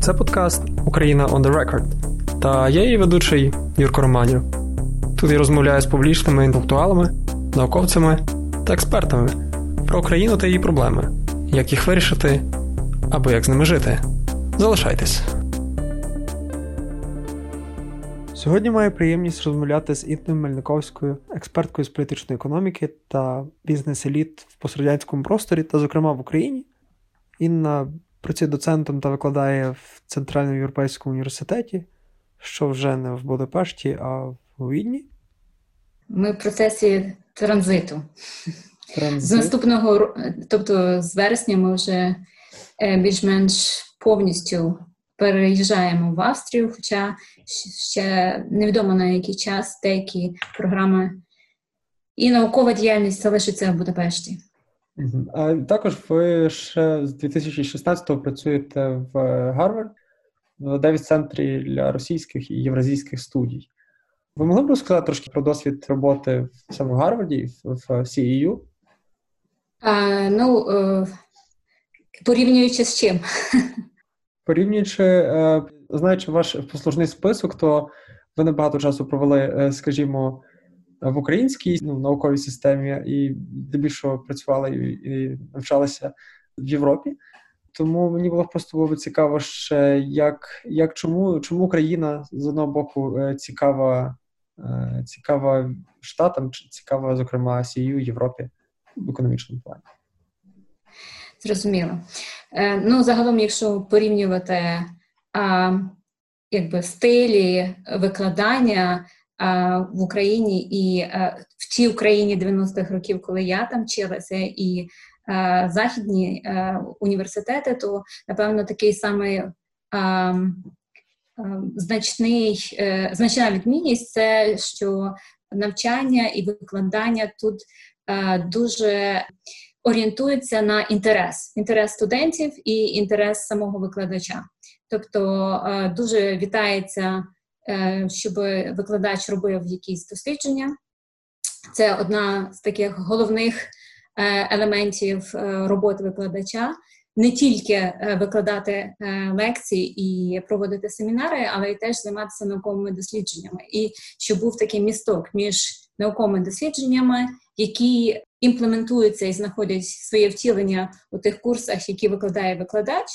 Це подкаст Україна on the Record. Та я її ведучий Юрко Романів. Тут я розмовляю з публічними інтелектуалами, науковцями та експертами про Україну та її проблеми, як їх вирішити або як з ними жити. Залишайтесь. Сьогодні маю приємність розмовляти з Інною Мельниковською, експерткою з політичної економіки та бізнес-еліт в пострадянському просторі, та, зокрема, в Україні. Інна працює доцентом та викладає в Центральному європейському університеті, що вже не в Будапешті, а в Відні. Ми в процесі транзиту. Транзит. З наступного тобто з вересня, ми вже е, більш-менш повністю переїжджаємо в Австрію, хоча ще невідомо на який час деякі програми і наукова діяльність залишиться в Будапешті. А також ви ще з 2016-го працюєте в Гарвард, в Девіс центрі для російських і євразійських студій. Ви могли б розказати трошки про досвід роботи в цьому Гарварді, в CEU? А, Ну, е, порівнюючи з чим? Порівнюючи, е, знаючи ваш послужний список, то ви небагато часу провели, е, скажімо, в українській ну, науковій системі і здебільшого працювали і, і навчалися в Європі. Тому мені було просто було цікаво, ще як як чому чому Україна з одного боку е, цікава цікава штатам, цікава, зокрема, Сію Європі в економічному плані. Зрозуміло. Е, ну, загалом, якщо порівнювати а, якби стилі викладання в Україні і в тій Україні 90-х років, коли я там вчилася, і західні університети, то напевно такий самий значний, е, значна відмінність це що навчання і викладання тут дуже орієнтується на інтерес, інтерес студентів і інтерес самого викладача. Тобто е, дуже вітається, е, щоб викладач робив якісь дослідження. Це одна з таких головних е, елементів роботи викладача. Не тільки викладати лекції і проводити семінари, але й теж займатися науковими дослідженнями, і щоб був такий місток між науковими дослідженнями, які імплементуються і знаходять своє втілення у тих курсах, які викладає викладач.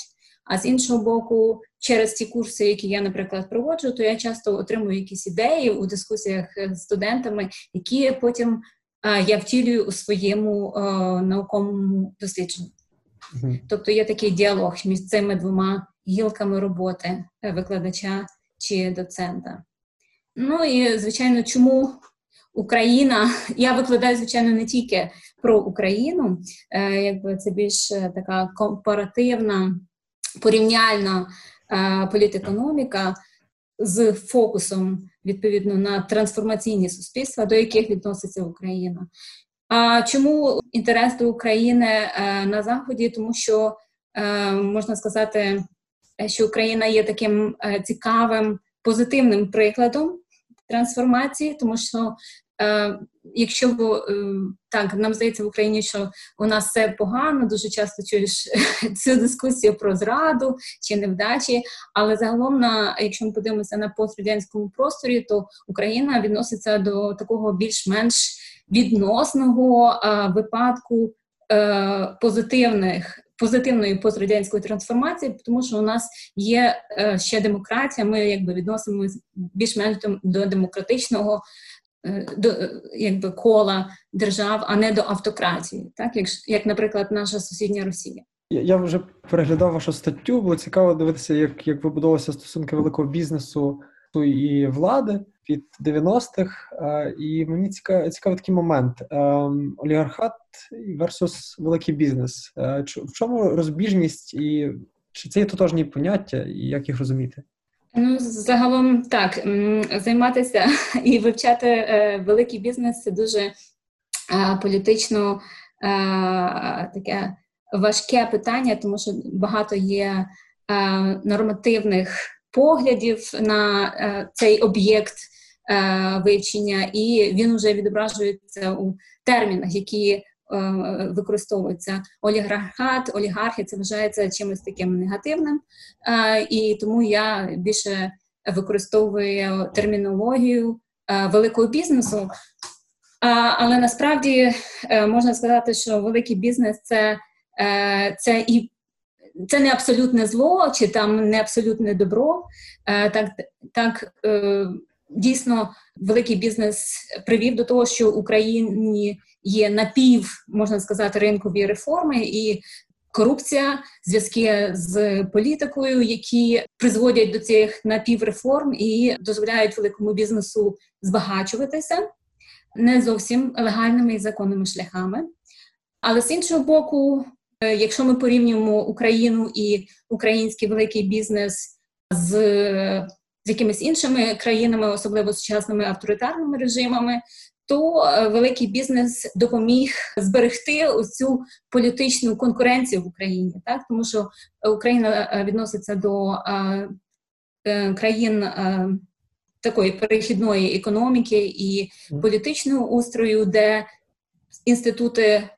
А з іншого боку, через ті курси, які я, наприклад, проводжу, то я часто отримую якісь ідеї у дискусіях з студентами, які потім а, я втілюю у своєму а, науковому дослідженні. Mm-hmm. Тобто є такий діалог між цими двома гілками роботи е, викладача чи доцента. Ну і звичайно, чому Україна, я викладаю, звичайно, не тільки про Україну, е, якби це більш е, така компаративна, порівняльна е, політекономіка з фокусом відповідно на трансформаційні суспільства, до яких відноситься Україна. А чому інтерес до України е, на Заході? Тому що е, можна сказати, що Україна є таким цікавим позитивним прикладом трансформації, тому що Якщо е, так нам здається в Україні, що у нас все погано, дуже часто чуєш цю дискусію про зраду чи невдачі. Але загалом, на якщо ми подивимося на пострадянському просторі, то Україна відноситься до такого більш-менш відносного випадку е, позитивних. Позитивної пострадянської трансформації, тому що у нас є е, ще демократія. Ми якби відносимося більш-менш до демократичного до якби кола держав, а не до автократії, так як, як, наприклад, наша сусідня Росія. Я, вже переглядав вашу статтю. Було цікаво дивитися, як як вибудовувалися стосунки великого бізнесу і влади від 90-х. І мені цікавий цікавий такий момент: олігархат versus великий бізнес. Е, в чому розбіжність і чи це є тотожні поняття, і як їх розуміти? Ну, загалом так, займатися і вивчати е, великий бізнес це дуже е, політично е, таке важке питання, тому що багато є нормативних поглядів на цей об'єкт вивчення, і він вже відображується у термінах, які використовується олігархат, олігархи це вважається чимось таким негативним, і тому я більше використовую термінологію великого бізнесу. Але насправді можна сказати, що великий бізнес це, це і це не абсолютне зло, чи там не абсолютне добро. Е, так, так е, дійсно великий бізнес привів до того, що в Україні є напів, можна сказати, ринкові реформи і. Корупція, зв'язки з політикою, які призводять до цих напівреформ і дозволяють великому бізнесу збагачуватися не зовсім легальними і законними шляхами. Але з іншого боку, Е, якщо ми порівнюємо Україну і український великий бізнес з з якимись іншими країнами, особливо сучасними авторитарними режимами, то е, великий бізнес допоміг зберегти оцю політичну конкуренцію в Україні, так? Тому що Україна е, відноситься до країн такої перехідної економіки і політичного устрою, де інститути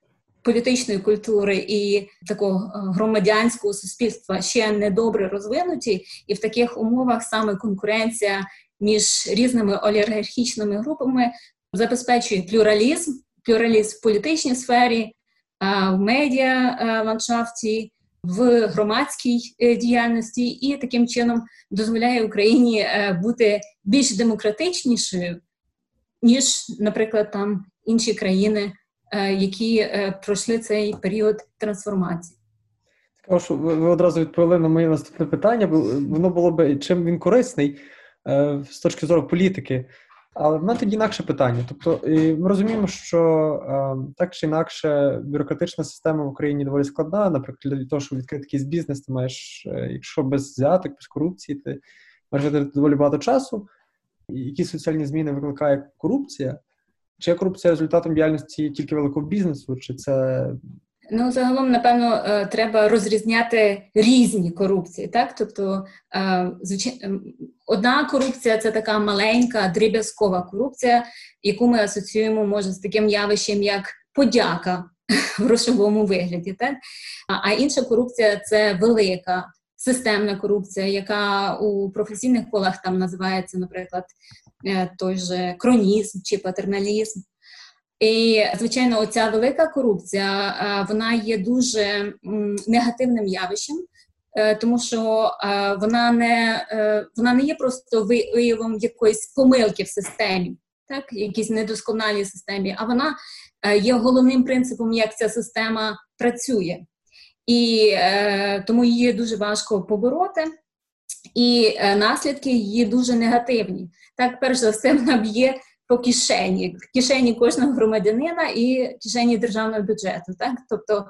політичної культури і такого е, громадянського суспільства ще не добре розвинуті, і в таких умовах саме конкуренція між різними олігархічними групами забезпечує плюралізм, плюралізм в політичній сфері, е, в медіа е, ландшафті, в громадській діяльності, і таким чином дозволяє Україні бути більш демократичнішою, ніж, наприклад, там інші країни. Е, які е, пройшли цей період трансформації. Цікаво, що ви одразу відповіли на моє наступне питання, воно було би чим він корисний е, з точки зору політики. Але в мене тоді інакше питання. Тобто, ми розуміємо, що так чи інакше бюрократична система в Україні доволі складна. Наприклад, для того, щоб відкрити якийсь бізнес, ти маєш, якщо без взяток, без корупції, ти маєш доволі багато часу. І які соціальні зміни викликає корупція? Чи є корупція результатом діяльності тільки великого бізнесу, чи це. Ну, загалом, напевно, е, треба розрізняти різні корупції. Так, тобто, е, ем, одна корупція це така маленька дріб'язкова корупція, яку ми асоціюємо може з таким явищем, як подяка в грошовому вигляді. Так? А інша корупція це велика системна корупція, яка у професійних колах там називається, наприклад, Е, той же кронізм чи патерналізм. І, звичайно, оця велика корупція е, вона є дуже негативним явищем, е, тому що вона не вона не є просто виявом якоїсь помилки в системі, так, якійсь недосконалій системі, а вона є головним принципом, як ця система працює. І тому її дуже важко побороти і е, наслідки її дуже негативні. Так, перш за все, вона б'є по кишені, в кишені кожного громадянина і кишені державного бюджету. Так, тобто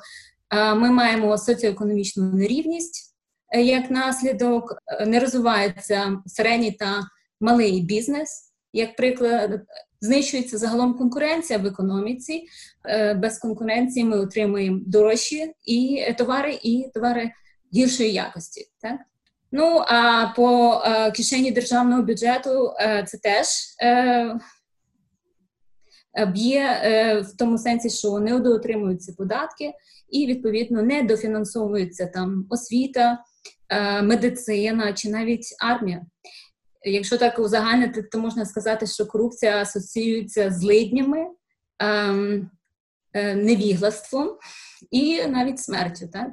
е, ми маємо соціоекономічну нерівність е, як наслідок, не розвивається середній та малий бізнес. Як приклад, знищується загалом конкуренція в економіці. Без конкуренції ми отримуємо дорожчі і товари, і товари гіршої якості. Так? Ну а по е, кишені державного бюджету е, це теж е, б'є е, в тому сенсі, що не доотримуються податки, і відповідно не дофінансовується там освіта, е, медицина чи навіть армія. Якщо так узагальнити, то можна сказати, що корупція асоціюється з лиднями, ем, е, невіглаством і навіть смертю. так?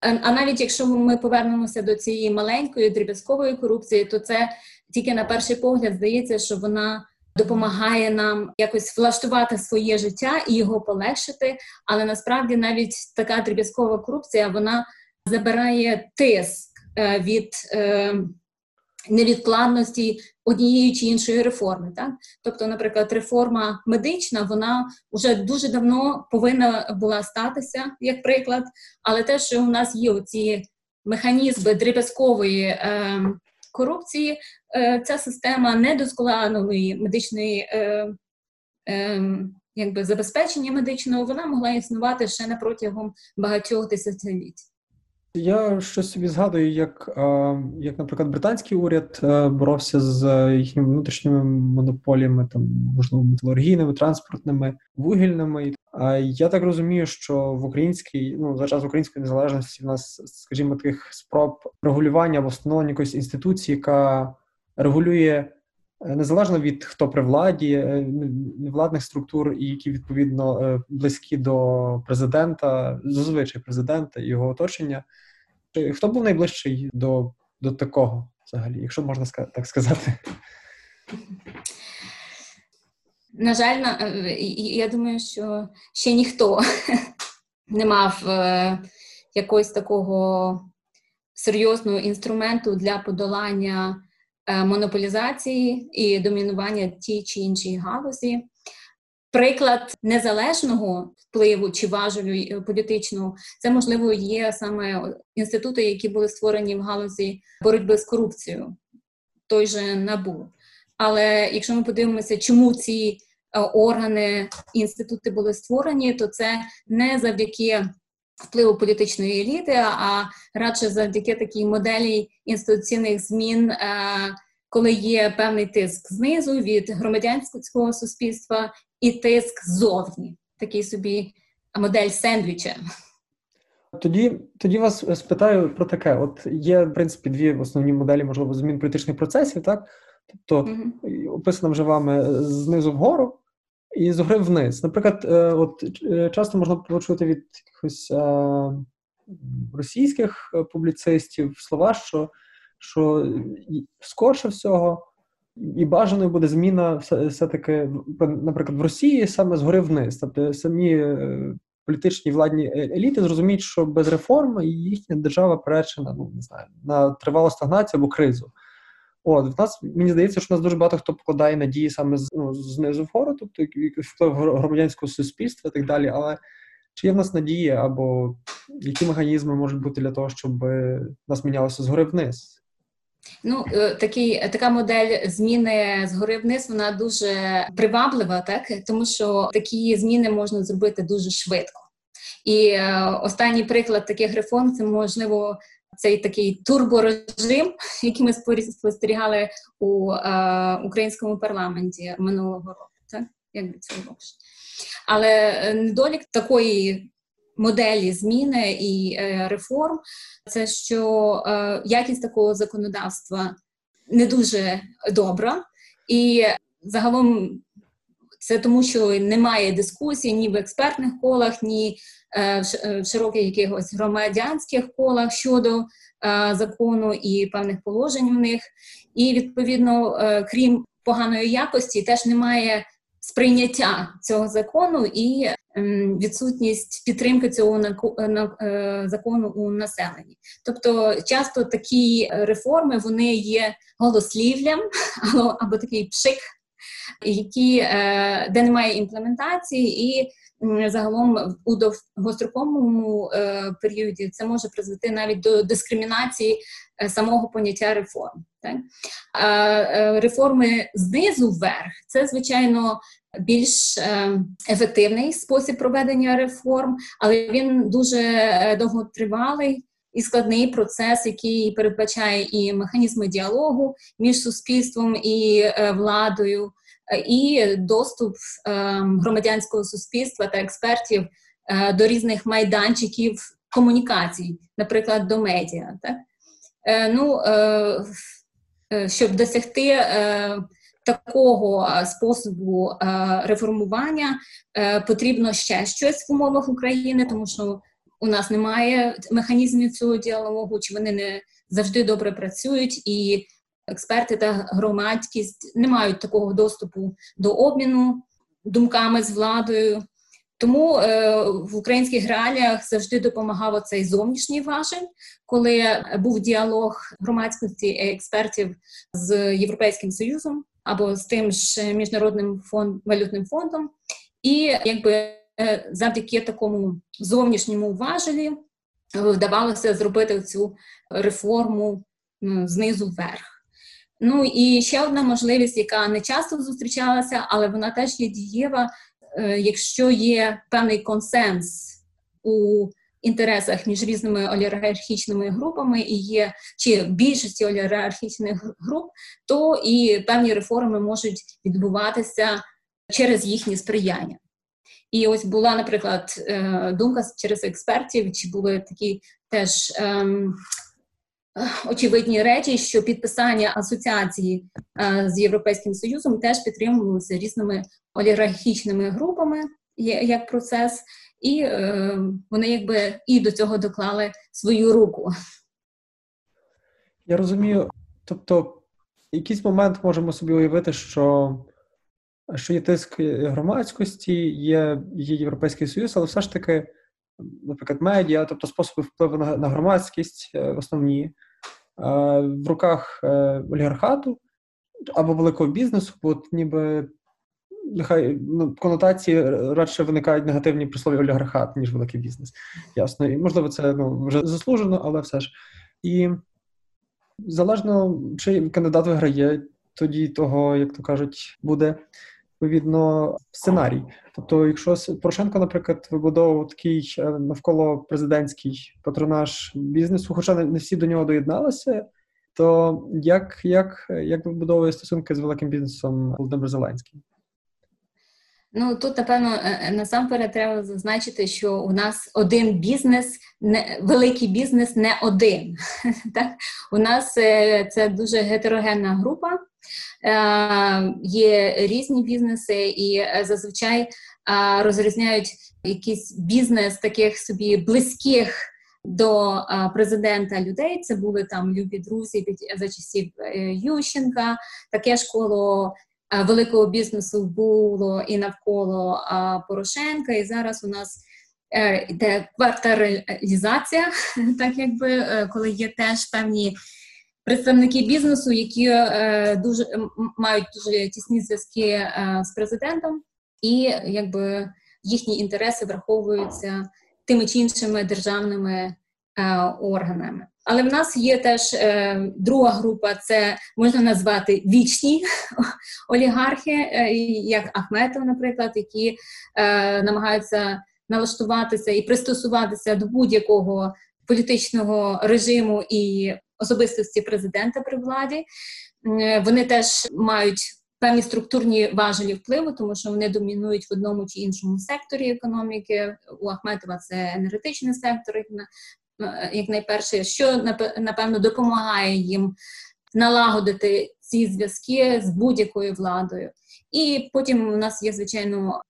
А навіть якщо ми повернемося до цієї маленької дріб'язкової корупції, то це тільки на перший погляд здається, що вона допомагає нам якось влаштувати своє життя і його полегшити. Але насправді навіть така дріб'язкова корупція вона забирає тиск е, від ем, невідкладності однієї чи іншої реформи. Так? Тобто, наприклад, реформа медична, вона вже дуже давно повинна була статися, як приклад, але те, що у нас є оці механізми дріб'язкової е, корупції, е, ця система недосконалої медичної е, е, якби забезпечення медичного, вона могла існувати ще не протягом багатьох десятиліть. Я щось собі згадую, як, як, наприклад, британський уряд е, боровся з їхніми внутрішніми монополіями, там можливо металургійними, транспортними, вугільними. Я так розумію, що в українській, ну за час української незалежності в нас, скажімо, таких спроб регулювання або встановлення якоїсь інституції, яка регулює незалежно від хто при владі, е, владних структур, і які відповідно е, близькі до президента, зазвичай президента і його оточення. Хто був найближчий до, до такого взагалі, якщо можна так сказати? На жаль, я думаю, що ще ніхто не мав якогось такого серйозного інструменту для подолання Е, монополізації і домінування тій чи іншій галузі. Приклад незалежного впливу чи важелю е, політичного це можливо є саме інститути, які були створені в галузі боротьби з корупцією, той же набу. Але якщо ми подивимося, чому ці е, органи інститути були створені, то це не завдяки впливу політичної еліти, а радше завдяки такій моделі інституційних змін, е, коли є певний тиск знизу від громадянського суспільства і тиск ззовні, такий собі модель сендвіча. Тоді тоді вас спитаю про таке: от є в принципі дві основні моделі, можливо, змін політичних процесів, так тобто mm-hmm. описано вже вами знизу вгору і згори вниз. Наприклад, е, от е, часто можна почути від якихось е, російських публіцистів слова, що що скорше всього і бажаною буде зміна все-таки, наприклад, в Росії саме згори вниз. Тобто самі політичні владні еліти зрозуміють, що без реформ їхня держава перечена ну не знаю на тривалу стагнацію або кризу. От в нас мені здається, що в нас дуже багато хто покладає надії саме з ну, знизу вгору, тобто вплив громадянського суспільства і так далі. Але чи є в нас надії, або які механізми можуть бути для того, щоб нас мінялося згори вниз? Ну, е, такий така модель зміни згори вниз, вона дуже приваблива, так тому що такі зміни можна зробити дуже швидко. І е, останній приклад таких реформ це можливо цей такий турборежим, який ми спостерігали у е, українському парламенті минулого року. Так? Як би це було? Але е, недолік такої моделі зміни і е, реформ це що е, якість такого законодавства не дуже добра, і загалом це тому, що немає дискусій ні в експертних колах, ні Е, е, в широких якихось громадянських колах щодо е, закону і певних положень в них. І відповідно, крім поганої якості, теж немає сприйняття цього закону і ем, відсутність підтримки цього закону у населенні. Тобто, часто такі реформи вони є голослівлям або такий пшик. Які де немає імплементації, і загалом у довгостроковому е, періоді це може призвести навіть до дискримінації е, самого поняття реформ. Так? Е, реформи знизу вверх це звичайно. Більш е, ефективний спосіб проведення реформ, але він дуже довготривалий і складний процес, який передбачає і механізми діалогу між суспільством і е, владою, і доступ ем, громадянського суспільства та експертів е, до різних майданчиків комунікацій, наприклад, до медіа. Так? Е, ну, е, щоб досягти такого способу реформування, потрібно ще щось в умовах України, тому що у нас немає механізмів цього діалогу, чи вони не завжди добре працюють і експерти та громадськість не мають такого доступу до обміну думками з владою. Тому е, в українських реаліях завжди допомагав цей зовнішній важель, коли був діалог громадськості експертів з Європейським Союзом або з тим ж міжнародним фонд валютним фондом, і якби е, завдяки такому зовнішньому важелі вдавалося зробити цю реформу знизу вверх. Ну і ще одна можливість, яка не часто зустрічалася, але вона теж є дієва, е, якщо є певний консенс у інтересах між різними олігархічними групами і є чи більшості олігархічних груп, то і певні реформи можуть відбуватися через їхнє сприяння. І ось була, наприклад, е, думка через експертів, чи були такі теж ем, очевидні речі, що підписання асоціації е, з Європейським Союзом теж підтримувалося різними олігархічними групами як процес, і е, вони якби і до цього доклали свою руку. Я розумію, тобто, якийсь момент можемо собі уявити, що що є тиск громадськості, є є Європейський Союз, але все ж таки, наприклад, медіа, тобто способи впливу на на громадськість е, основні в руках олігархату або великого бізнесу, бо ніби нехай ну, конотації радше виникають негативні при слові олігархат, ніж великий бізнес. Ясно. І можливо, це ну, вже заслужено, але все ж. І залежно, чи кандидат виграє, тоді того, як то кажуть, буде відповідно сценарій. Тобто, якщо Порошенко, наприклад, вибудовував такий е, навколо президентський патронаж бізнесу, хоча не всі до нього доєдналися. То як як, як вибудовує стосунки з великим бізнесом Володимир Зеленський? Ну тут напевно е, е, насамперед треба зазначити, що у нас один бізнес, не великий бізнес не один. Так? У нас це дуже гетерогенна група, є різні бізнеси, і зазвичай розрізняють якийсь бізнес таких собі близьких. До президента людей це були там любі друзі за часів Ющенка, таке ж коло великого бізнесу було і навколо Порошенка, і зараз у нас е, йде кварталізація, так якби е, коли є теж певні представники бізнесу, які е, дуже мають дуже тісні зв'язки з президентом, і якби їхні інтереси враховуються тими чи іншими державними органами. Але в нас є теж е, друга група, це можна назвати вічні олігархи, е, як Ахметов, наприклад, які е, намагаються налаштуватися і пристосуватися до будь-якого політичного режиму і особистості президента при владі. Е, вони теж мають певні структурні важелі впливу, тому що вони домінують в одному чи іншому секторі економіки. У Ахметова це енергетичний сектор, Е, як найперше, що напевно допомагає їм налагодити ці зв'язки з будь-якою владою. І потім у нас є, звичайно,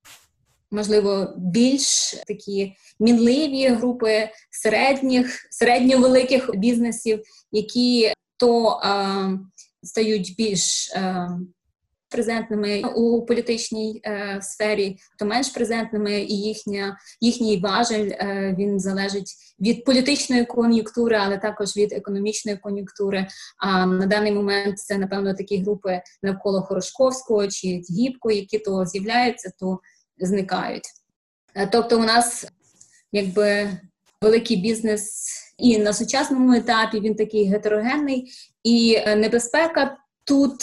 можливо, більш такі мінливі групи середніх, середньовеликих бізнесів, які то е, стають більш е, презентними у політичній е, сфері, то менш презентними, і їхня їхній важель е, він залежить від політичної кон'юнктури, але також від економічної кон'юнктури. А на даний момент це напевно такі групи навколо Хорошковського чи Гібко, які то з'являються, то зникають. Е, тобто, у нас якби великий бізнес і на сучасному етапі він такий гетерогенний, і е, небезпека тут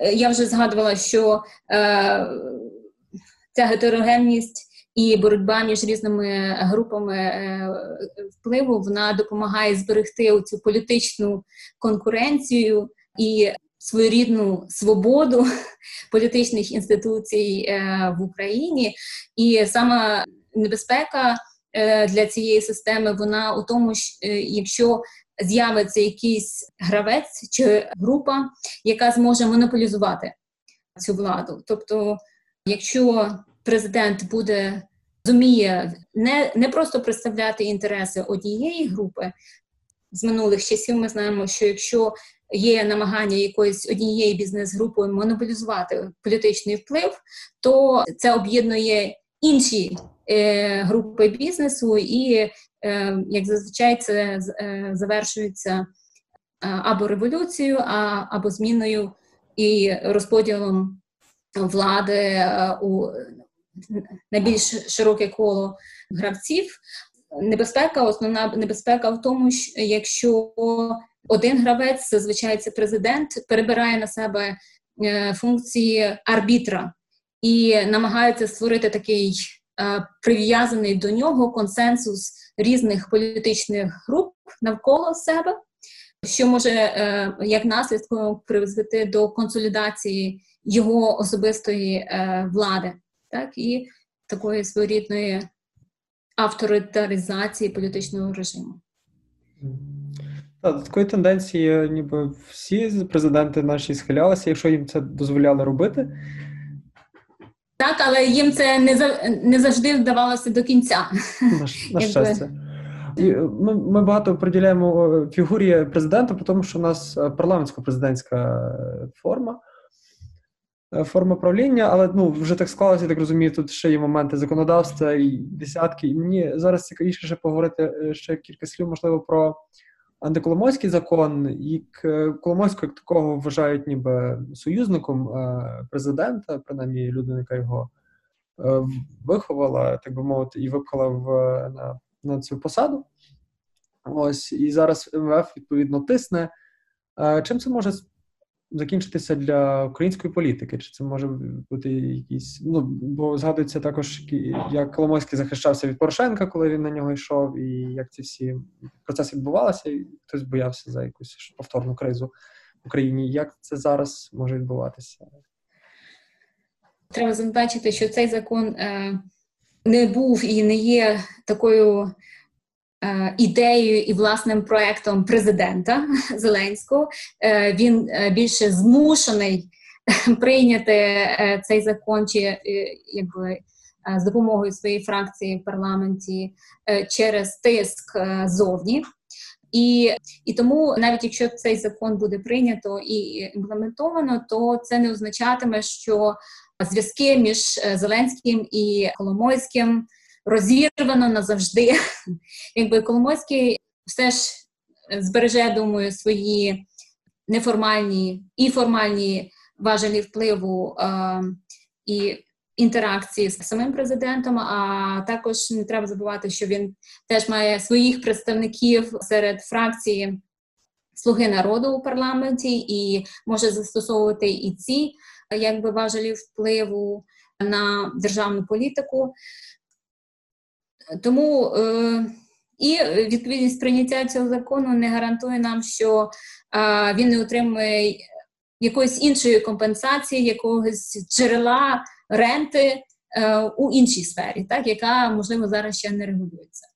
Е, я вже згадувала, що е, ця гетерогенність і боротьба між різними групами впливу вона допомагає зберегти цю політичну конкуренцію і своєрідну свободу політичних інституцій е, в Україні. І саме небезпека. Е, для цієї системи вона у тому, що е, якщо з'явиться якийсь гравець чи група, яка зможе монополізувати цю владу. Тобто, якщо президент буде зуміє не, не просто представляти інтереси однієї групи з минулих часів, ми знаємо, що якщо Є намагання якоїсь однієї бізнес-групи монополізувати політичний вплив, то це об'єднує інші е, групи бізнесу і Е, як зазвичай це е, завершується е, або революцією, або зміною і розподілом влади у найбільш широке коло гравців. Небезпека, основна небезпека в тому, що якщо один гравець, зазвичай це президент, перебирає на себе функції арбітра і намагається створити такий прив'язаний до нього консенсус різних політичних груп навколо себе, що може е, як наслідком призвести до консолідації його особистої е, влади, так і такої своєрідної авторитаризації політичного режиму. Так, такої тенденції, ніби всі президенти наші схилялися, якщо їм це дозволяли робити. Так, але їм це не не завжди вдавалося до кінця. На, на щастя. І Ми ми багато приділяємо фігурі президента, тому що у нас е, парламентсько-президентська форма. Е, форма правління, але ну вже так склалося, я так розумію, тут ще є моменти законодавства і десятки. І мені зараз цікавіше ще поговорити е, ще кілька слів, можливо, про антиколомойський закон, і Коломойського як такого вважають ніби союзником е, президента, принаймні людина, яка його виховала, так би мовити, і випхала в на, на цю посаду. Ось і зараз МВФ відповідно тисне. Чим це може закінчитися для української політики? Чи це може бути якісь? Ну бо згадується також, як Коломойський захищався від Порошенка, коли він на нього йшов, і як ці всі процеси відбувалися, і хтось боявся за якусь повторну кризу в Україні. Як це зараз може відбуватися? Треба зазначити, що цей закон е, не був і не є такою ідеєю і власним проектом президента Зеленського. Е, він е, більше змушений прийняти цей закон чи якби. З допомогою своєї фракції в парламенті через тиск зовні, і і тому, навіть якщо цей закон буде прийнято і імплементовано, то це не означатиме, що зв'язки між Зеленським і Коломойським розірвано назавжди. Якби Коломойський все ж збереже, думаю, свої неформальні і формальні важелі впливу е, і інтеракції з самим президентом. А також не треба забувати, що він теж має своїх представників серед фракції Слуги народу у парламенті і може застосовувати і ці якби важелі впливу на державну політику. Тому е, і відповідність прийняття цього закону не гарантує нам, що е, він не отримує якоїсь іншої компенсації, якогось джерела ренти е, у іншій сфері, так яка можливо зараз ще не регулюється.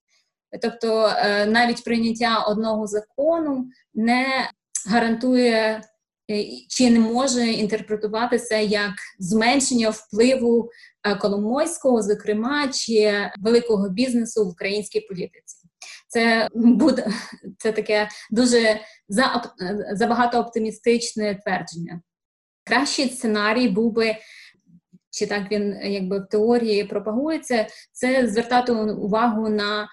Тобто навіть прийняття одного закону не гарантує чи не може інтерпретуватися як зменшення впливу е, Коломойського, зокрема, чи великого бізнесу в українській політиці. Це буде це таке дуже забагато оптимістичне твердження. Кращий сценарій був би. Чи так він якби в теорії пропагується, це звертати увагу на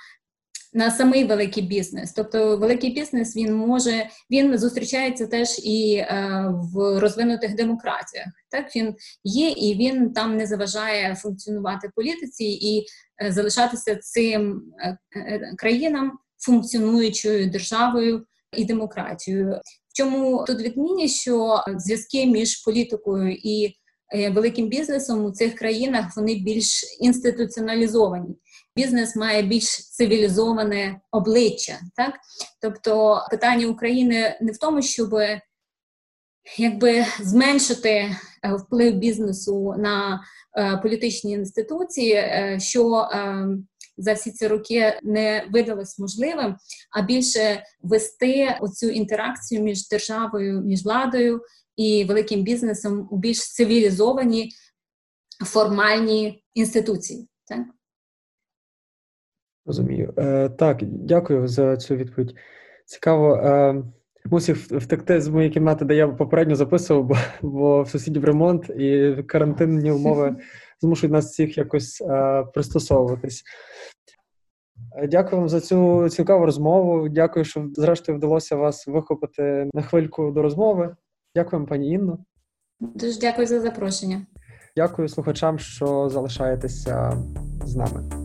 на самий великий бізнес. Тобто, великий бізнес він може він зустрічається теж і е, в розвинутих демократіях. Так він є, і він там не заважає функціонувати політиці і е, залишатися цим е, е країнам функціонуючою державою і демократією. В чому тут відмінність, що зв'язки між політикою і е, великим бізнесом у цих країнах вони більш інституціоналізовані бізнес має більш цивілізоване обличчя. Так? Тобто питання України не в тому, щоб якби зменшити е, вплив бізнесу на е, політичні інституції, е, що е, за всі ці роки не видалось можливим, а більше вести оцю інтеракцію між державою, між владою і великим бізнесом у більш цивілізовані формальні інституції. Так? Розумію. Е, Так, дякую за цю відповідь. Цікаво. Е, Мусив втекти з моєї кімнати, де я попередньо записував, бо бо в сусідів ремонт і карантинні умови змушують нас всіх якось е, пристосовуватись. Е, дякую вам за цю цікаву розмову. Дякую, що зрештою вдалося вас вихопити на хвильку до розмови. Дякую, пані Інно. Дуже дякую за запрошення. Дякую слухачам, що залишаєтеся з нами.